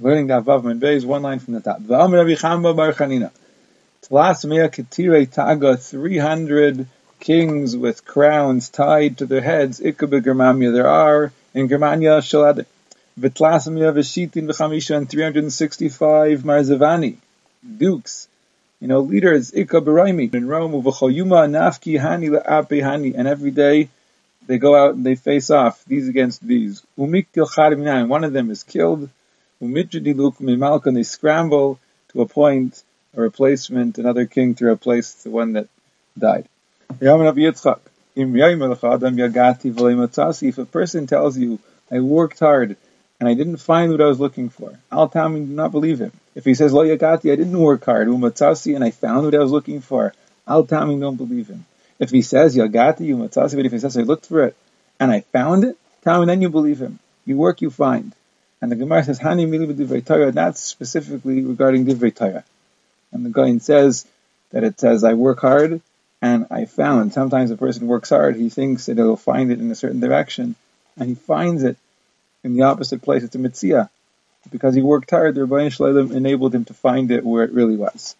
Learning that Vav and Beis, one line from the top. V'am Rabbi Chamba Bar Chanina. Tlas Mea Ketire Taga, 300 kings with crowns tied to their heads. Ikabe Germania, there are in Germania Shalad. V'tlas Mea V'shitin V'chamisha, and 365 Marzavani, dukes you know, leaders, Baraimi in Rome, Uvachoyuma, Nafki, Hani, La'ape, Hani, and every day they go out and they face off, these against these. Chadiminan, one of them is killed. Umidjadiluk Mimalka, and they scramble to appoint a replacement, another king to replace the one that died. If a person tells you, I worked hard and I didn't find what I was looking for, Al Tami do not believe him. If he says, Lo Yagati, I didn't work hard, Umatzasi, and I found what I was looking for, Al Tami don't believe him. If he says, Yagati, Umatzasi, but if he says, I looked for it, and I found it, Tami, then you believe him. You work, you find. And the Gemara says, Hani Mili Divrei Torah, that's specifically regarding Divrei. And the Goyin says that it says, I work hard, and I found. Sometimes a person works hard, he thinks that he'll find it in a certain direction, and he finds it in the opposite place. It's a mitzvah because he worked hard, the Rebbeinu Shalom enabled him to find it where it really was.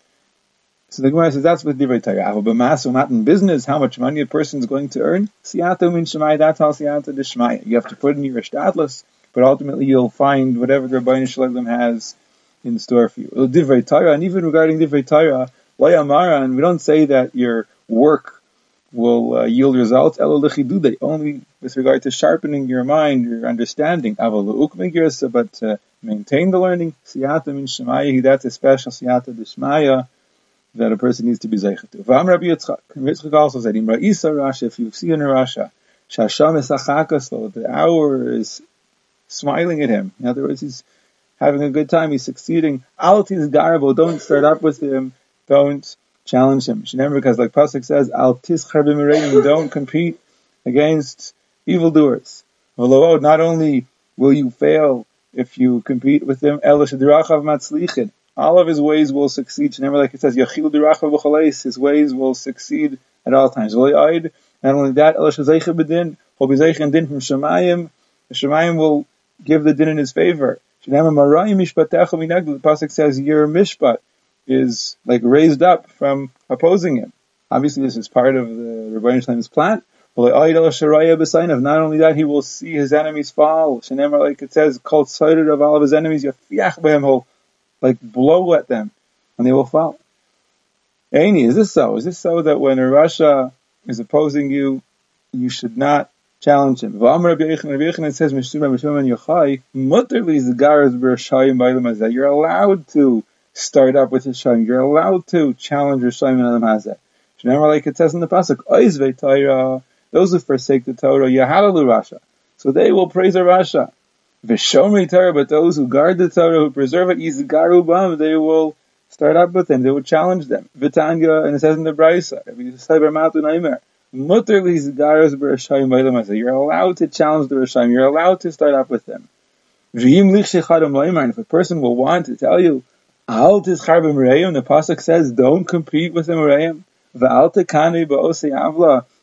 So the Gemara says that's what divrei Torah. But masu not in business, how much money a person is going to earn. Siyata min shemai, that's how siyata de You have to put in your shtadlis, but ultimately you'll find whatever the Rebbeinu Shalom has in store for you. Divrei and even regarding divrei Torah, layamara, and we don't say that your work will uh, yield results. Only with regard to sharpening your mind, your understanding. But to maintain the learning, siyata min shemaya, that's a special siyata dishmaya that a person needs to be zeichet to. Vam Rabbi Yitzchak, Yitzchak also said, Im ra'isa rasha, if you see in rasha, shasham esachakaslo, the hour is smiling at him. In other words, he's having a good time, he's succeeding. Altis garbo, don't start up with him, don't challenge him. Remember, because like Pasuk says, Al tischar don't compete against evildoers. Not only will you fail if you compete with him, all of his ways will succeed. Remember, like it says, his ways will succeed at all times. Not only that, he'll be zeich din from Shemayim. The Shemayim will give the din in his favor. The Pasuk says, your mishpat is like raised up from opposing him. Obviously, this is part of the Rebbeinu Shalom's plan. Not only that, he will see his enemies fall. Like it says, called sighted of all of his enemies, he'll like blow at them, and they will fall. Aini, is this so? Is this so that when a Rasha is opposing you, you should not challenge him? It says, You're allowed to start up with Hashem. You're allowed to challenge Hashem in Adam Hazeh. Remember, like it says in the pasuk, those who forsake the Torah, Yahalalu Rasha. So they will praise a Rasha. Vishomri Torah, but those who guard the Torah, who preserve it, Yizgaru Bam, they will start up with them, they will challenge them. Vitanya, and it says in the Brisa, You're allowed to challenge the Rishayim, you're allowed to start up with them. If a person will want to tell you, the pasuk says, don't compete with the Merayim.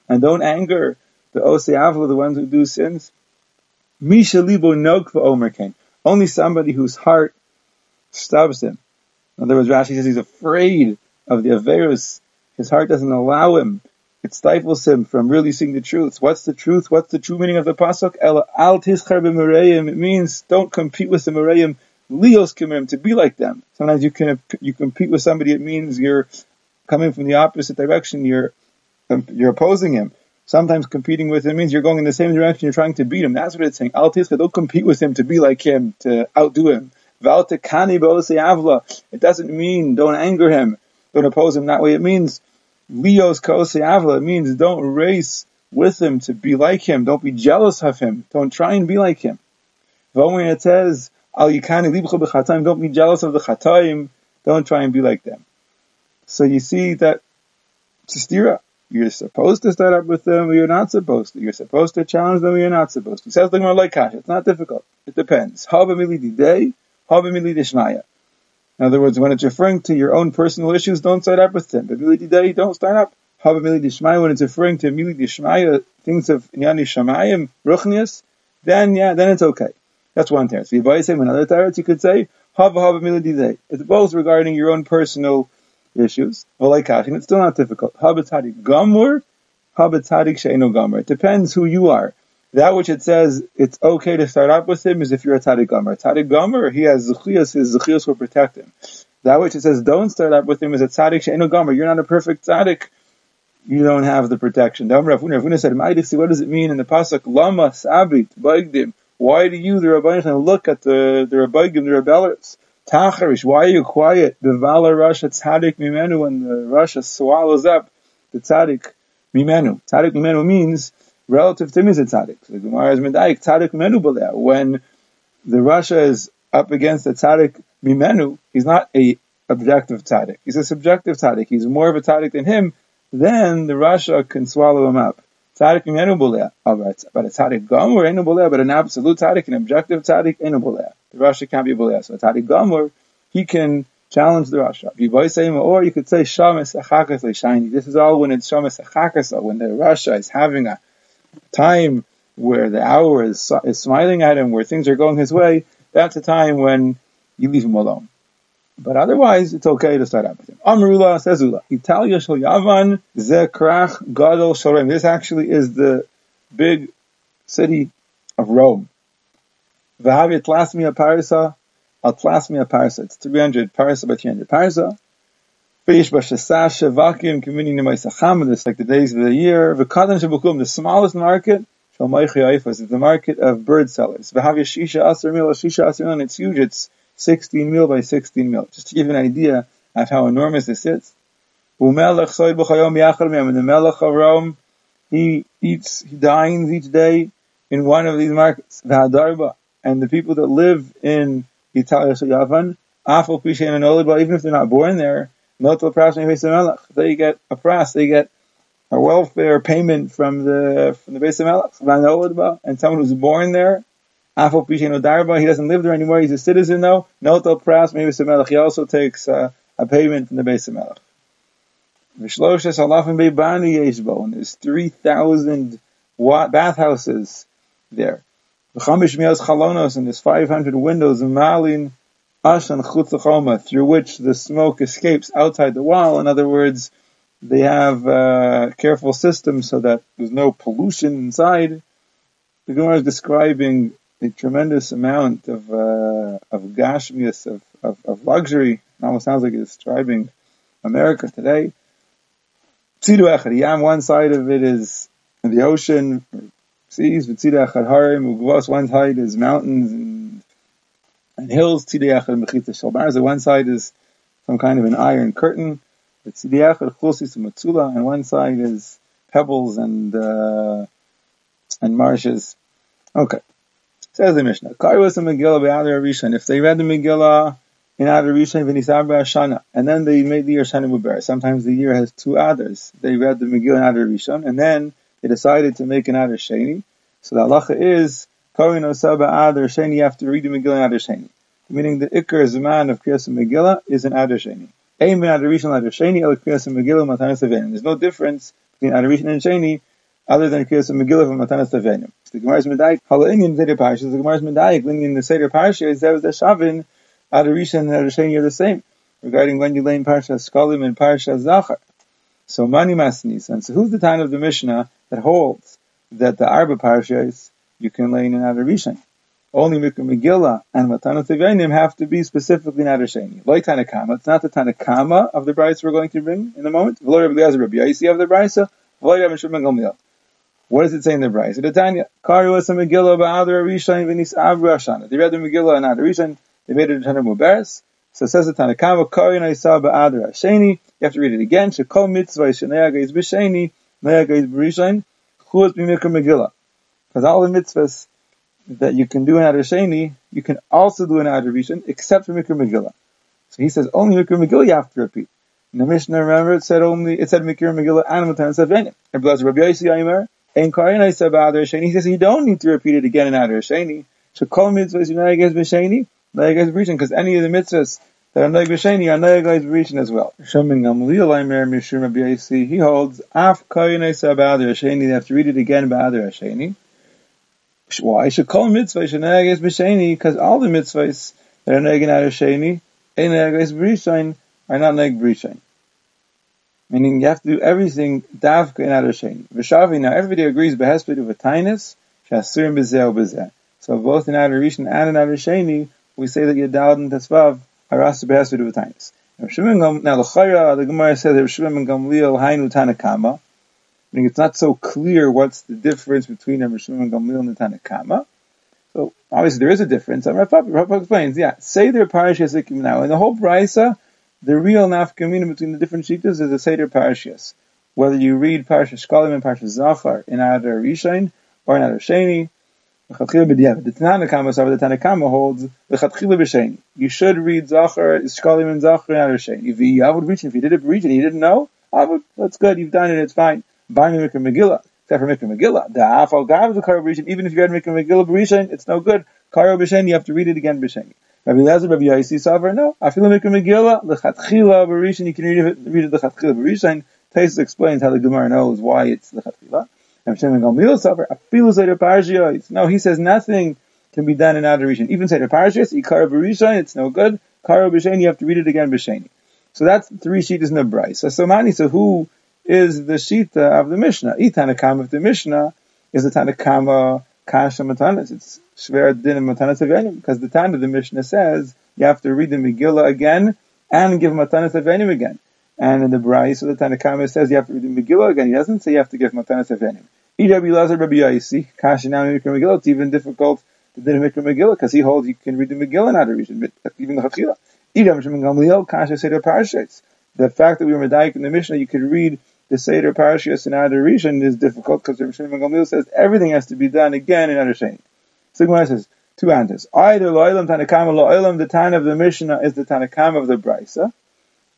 And don't anger the osei avla, the ones who do sins. Only somebody whose heart stubs him. In other words, Rashi says he's afraid of the Averus. His heart doesn't allow him. It stifles him from really seeing the truth. What's the truth? What's the true meaning of the pasuk? Al It means don't compete with the Merayim Leos Kimim, to be like them. Sometimes you can you compete with somebody, it means you're coming from the opposite direction, you're you're opposing him. Sometimes competing with him means you're going in the same direction, you're trying to beat him. That's what it's saying. Al don't compete with him to be like him, to outdo him. It doesn't mean don't anger him, don't oppose him that way. It means Leos Avla. It means don't race with him to be like him. Don't be jealous of him. Don't try and be like him. When it says Al yikani Don't be jealous of the chataim. Don't try and be like them. So you see that stira. You're supposed to start up with them, you're not supposed to. You're supposed to challenge them, you're not supposed to. Says the like Kasha. It's not difficult. It depends. In other words, when it's referring to your own personal issues, don't start up with them. Don't start up. When it's referring to milidi uh, things of inyani shamayim, then yeah, then it's okay. That's one teretz. V'yibayisem, another teretz, you could say, hava hava miladidei. It's both regarding your own personal issues. V'laikachin, it's still not difficult. Haba tzadik gamur, haba tzadik she'eno gamur. It depends who you are. That which it says it's okay to start up with him is if you're a tzadik gamur. Tzadik gamur, he has zuchiyas, his zuchiyas will protect him. That which it says don't start up with him is a tzaddik she'eno gamur. You're not a perfect tzaddik you don't have the protection. Rav Huna said, what does it mean in the pasuk? Lama sabit bagdim. Why do you, the Rabbanim, look at the the Rabbanim, the rebellers? Tacharish, why are you quiet? The Vala Rasha Tzadik Mimenu, when the Rasha swallows up the Tzadik Mimenu. Tzadik Mimenu means relative to Mizat Tzadik. So the Gemara is Medaik, Tzadik Mimenu Balea. When the Rasha is up against the Tzadik Mimenu, he's not a objective Tzadik. He's a subjective Tzadik. He's more of a Tzadik than him, then the Rasha can swallow him up. Tzaddik enu boleh. But a tzaddik gomor enu boleh. But an absolute tzaddik, an objective tzaddik enu boleh. The Rasha can't be boleh. So a tzaddik gomor, he can challenge the Rasha. Or you could say shamas achakas leishani. This is all when it's shamas achakas, when the Rasha is having a time where the hour is, is smiling at him, where things are going his way. That's a time when you leave him alone. But otherwise, it's okay to start out with him. Amrula says Ula. Italia shel Yavan zekrach gadol shalem. This actually is the big city of Rome. Vahavi atlasmia parisa, atlasmia parisa. It's 300 parisa by 300 parisa. Nemaisacham. This like the days of the year. The smallest market. Is the market of bird sellers. Shisha mil, shisha and it's huge. It's 16 mil by 16 mil. Just to give you an idea of how enormous this is. And the Melech of Rome, he eats, he dines each day in one of these markets. And the people that live in Italia Yavan, even if they're not born there, they get a price, they get a welfare payment from the from the of Melech. And someone who's born there, Darba, he doesn't live there anymore, he's a citizen now. Notel Pras, maybe Melech, he also takes uh, a payment from the of Melech. And there's 3,000 bathhouses there. And there's 500 windows, in Malin Ashan Chutzachoma, through which the smoke escapes outside the wall. In other words, they have a careful system so that there's no pollution inside. The Gemara is describing a tremendous amount of uh, of gashmius of, of, of luxury. It almost sounds like it's describing America today. Tzidu Echad one side of it is the ocean, seas, Tzidu Echad Harim, one side is mountains and, and hills, Tzidu Echad Mechitza Shalbar, so one side is some kind of an iron curtain, but Tzidu Echad Chusis Matzula, and one side is pebbles and, uh, and marshes. Okay. Says the Mishnah, Karvas a Megillah be'adar Rishon. If they read the Megillah in Adar Rishon v'nisar Shana, and then they made the year Shana Mubar. Sometimes the year has two Adars. They read the Megillah in Adar Rishon, and then they decided to make an Adar Sheni. So the halacha is, Adar Sheni, you have to read the Megillah in Adar Sheni. Meaning the Iker Zman of Kriyas Megillah is an Adar Sheni. Aim in Adar Adar Sheni, El Kriyas Megillah Matanas There's no difference between Adar and Sheni, other than Kriyas Megillah from Matanas Tevenim. The Gemara's Medayik, Hala'inyan Seder Parsha, the Gemara's Medayik, in the Seder Parsha, is that the Shavin, Adorisha and Adorisha are the same, regarding when you lay in Parsha Skolim and Parsha Zachar. So Mani Masnis, and so who's the time of the Mishnah that holds that the Arba Parshas you can lay in an Adorisha? Only Mikra Megillah and Matana Tevenim have to be specifically in Adosheni. Like Tanakama, it's not the Tanakama of the Brisa we're going to bring in a moment. V'lo Rabbi Eliezer Rabbi Yaisi of the Brisa, v'lo Rabbi Shimon Gamliel. What does it say in the Brisa? The Tanya, was a Megillah ba'adar Arishan v'nis Avra Shana. They read the Megillah and Adar Rishon, they made it a Tana Mubaris. So it says the Tanakama, Kari and Isa ba'adar Asheni. You have to read it again. Shekol mitzvah Shaneyaga is b'Sheni, Neyaga is b'Rishon, b'Mikra Megillah. Because all the mitzvahs that you can do in Adar Sheni, you can also do in Adar Rishon, except for Mikra Megillah. So he says only Mikra Megillah you have to repeat. And the Mishnah, remember, it said only, it said Mikra Megillah and Matan Savenim. And blessed Rabbi Yossi Aimer, and Karina said Adar Sheni, he says you don't need to repeat it again in Adar Sheni. So call mitzvahs Yunayagas B'Sheni, Nayagas B'Rishon, because any of the mitzvahs that are Nayag B'Sheni are Nayagas B'Rishon as well. Sheming Gamliel Aimer Mishum Rabbi he holds Af Karina said Adar Sheni, they have to read it again Adar Sheni. Why should call mitzvah shenagas b'sheni? Because all the mitzvahs that are neg in Adar Sheni, ein negas b'rishain, are not neg b'rishain. Meaning you have to do everything davka in Adar Sheni. V'shavi, now everybody agrees behesped of a tainus, shasurim b'zeh b'zeh. So both in Rishon and in Adar Sheni, we say that Yadal and Tesvav are also behesped of a tainus. Now l'chayra, the Gemara says that Shimon and Gamliel hainu tanakama, meaning it's not so clear what's the difference between Rabbi Shimon and Gamliel and the Tanakama. So obviously there is a difference. And Rav explains, yeah, say their parashas now. In the whole brisa, the real nafkamina between the different shitas is the Seder parashas. Whether you read Parashas Shkalim and Parashas Zachar in Adar Rishain or in Adar Sheni, the Tanakama, so the Tanakama holds the Chatchila b'Sheni. You should read Zachar, Shkalim and Zachar in Adar Sheni. If you, I would reach if you did it read it, you didn't know, I would, that's good, you've done it, it's fine. Buying Mikra Megillah, except for Mikra Megillah. The Afal Gav the Karo B'Rishin, even if you read Mikra Megillah B'Rishin, it's no good. Karo B'Shen, you have to read it again B'Shen. Rabbi Lezer, Rabbi Yaisi Savar, no. Afil Mikra Megillah, L'Chatchila B'Rishin, you can read it, read it L'Chatchila B'Rishin. Taisus explains how the Gemara knows why it's L'Chatchila. And Shem and Gamliel Savar, Afilu Seder Parashiyos. No, he says nothing can be done in Adoration. Even Seder Parashiyos, Ikar B'Rishin, it's no good. Karo B'Shen, you have to read it again B'Sheni. So that's three sheet in the Brisa. So Somani, so who is the Shita of the Mishnah. Itanakama of the Mishnah is the Tanakama Kasha Matanas. It's Shver Din Matanas Avenim, because the time of the Mishnah says you have to read the Megillah again and give Matanas Avenim again. And in the Brisa, so the Tanakama says you have to read the Megillah again. He doesn't say you have to give Matanas Avenim. Rabbi Lazar Rabbi Yaisi, Kasha now Mikra Megillah, it's even difficult to do Mikra Megillah, because he holds you can read the Megillah not a reason, even the Chachila. Idam Shem Gamliel, Kasha Seder Parashets. The fact that we were Medayik in the Mishnah, you could read the Seder Parashas in Adoration is difficult because Rav Shimon Gamliel says everything has to be done again in Adoration. So Gemara says two answers. Either Lo'ilam Tanakama Lo'ilam, the time of the Mishnah is the Tanakama of the Brisa.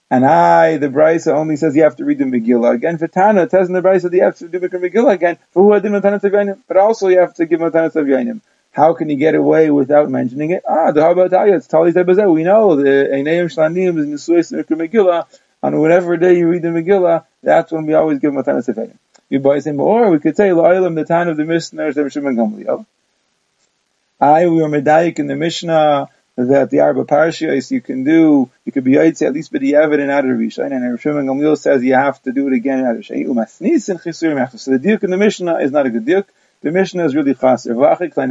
And I, the Brisa, only says you have to read the Megillah again. For Tana, it says in the Brisa that you have to do the Megillah again. For who did Matanas Avyanim? But also you have to give Matanas Avyanim. How can you get away without mentioning it? Ah, the Habataya, it's Tali Zebazeh. We know the Einayim Shlanim is Nisuis Megillah on whatever day you read the Megillah, that's when we always give Matanas Efedim. You buy some or we could say La'ilam the time of the Mishnah is. I we were medayik in the Mishnah that the Arba Parashiyos you can do, you could be Yaitse at least B'di'evet and Adar Rishon, and Shimon Gamliel says you have to do it again in Adar Rishon. Umasnis and Chisur So the diuk in the Mishnah is not a good diuk. The Mishnah is really chaser.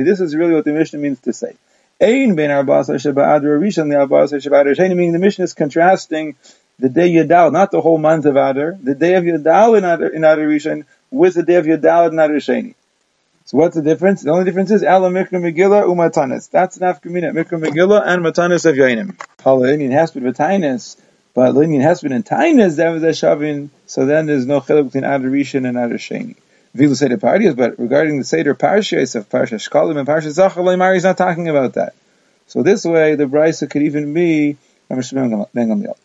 This is really what the Mishnah means to say. Ein ben Arba Sheba Adar Rishon, the Arba Sheba Rishon, meaning the Mishnah is contrasting the day Yadal, not the whole month of Adar, the day of Yadal in Adar, in Adar Rishon with the day of Yadal in Adar Sheni. So what's the difference? The only difference is Ela Mikra Megillah Umatanis. That's an Afkamina, Mikra Megillah and Matanis of Yainim. Has been Vatanis, but Linian has been in Tainas, that was a Shavin, so then there's no chiluk between Adar Rishon and Adar Sheni. Vilu Seder Pardias, but regarding the Seder Parshas of Parsha Shkalim and Parsha Zachar, Leimari is not talking about that. So this way, the Brisa could even be Ben Gamliel.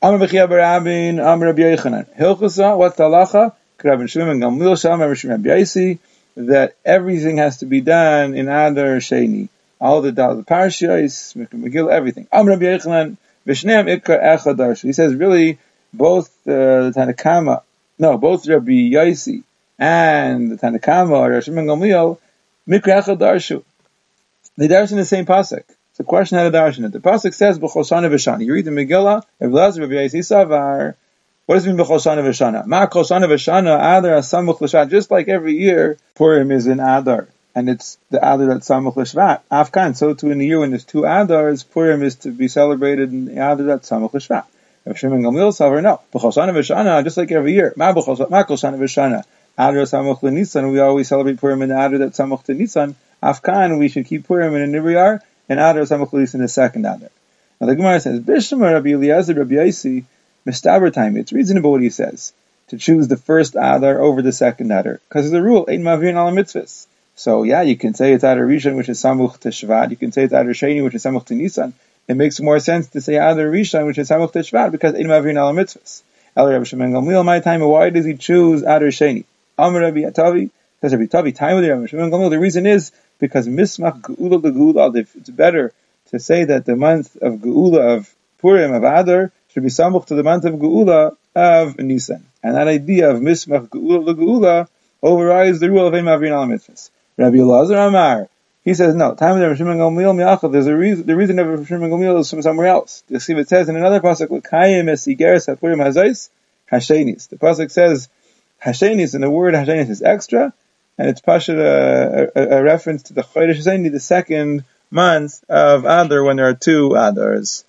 Amr Bechia Barabin, Amr Rabbi Yochanan. Hilchasa, what's the halacha? Rabbi and Gamliel Sham, Rabbi Shimon Yaisi, that everything has to be done in Adar Sheni. All the the parashas, Megillah, everything. Amr Rabbi Yochanan, Vishneim Ikra Echad He says really both uh, the Tanakama, no, both Rabbi Yaisi and the Tanakama, Rabbi Shimon Gamliel, Mikra Echad Darshu. They darshan the same pasuk. It's a question how to darshan. The pasuk says b'choshana v'shana. You read the Megillah, Rav Lazar, Rabbi Savar. What does it mean b'choshana v'shana? Ma choshana v'shana Adar asamuch l'shat. Just like every year, Purim is in Adar, and it's the Adar that's samuch l'shvat. Afkan. So too in the year when there's two Adars, Purim is to be celebrated in the Adar that's samuch l'shvat. Rav Shimon Gamliel Savar no b'choshana v'shana. Just like every year. Ma b'choshana v'shana. Adar samuch l'nisan. We always celebrate Purim in the Adar that's samuch l'nisan. Afkan. We should keep Purim in a Nivriar and Adar Samachlis in the second Adar. Now the Gemara says, Bishma Rabbi Eliezer Rabbi Yaisi, Mistaber time. It's reasonable what he says to choose the first Adar over the second Adar because of the rule Ein Mavir Al Mitzvahs. So yeah, you can say it's Adar Rishon, which is Samuch to Shvat. You can say it's Adar Sheni, which is Samuch to Nisan. It makes more sense to say Adar Rishon, which is Samuch to Shvat, because Ein Mavir Al Mitzvahs. El Rabbi Shimon Gamliel, my time. Why does he choose Adar Sheni? Amr Rabbi Atavi says Rabbi Tavi time with Rabbi Shimon Gamliel. The reason is because Mismach Geula legeula, it's better to say that the month of Geula of Purim of Adar should be samuch to the month of Geula of Nisan. And that idea of Mismach Geula legeula overrides the rule of Eim Avrin Al Mitzvahs. Rabbi Elazar Amar, he says, no, time of Shimon Gamliel Miachal, there's a reason, the reason of Shimon Gamliel is from somewhere else. You see, it says in another Pasuk, L'kayim es igeres ha-purim hazais, hashenis. The Pasuk says, hashenis, and the word hashenis is extra, and it's Pasha a, a, a, reference to the Chodesh Zaini, the second month of Adar, when there are two Adars.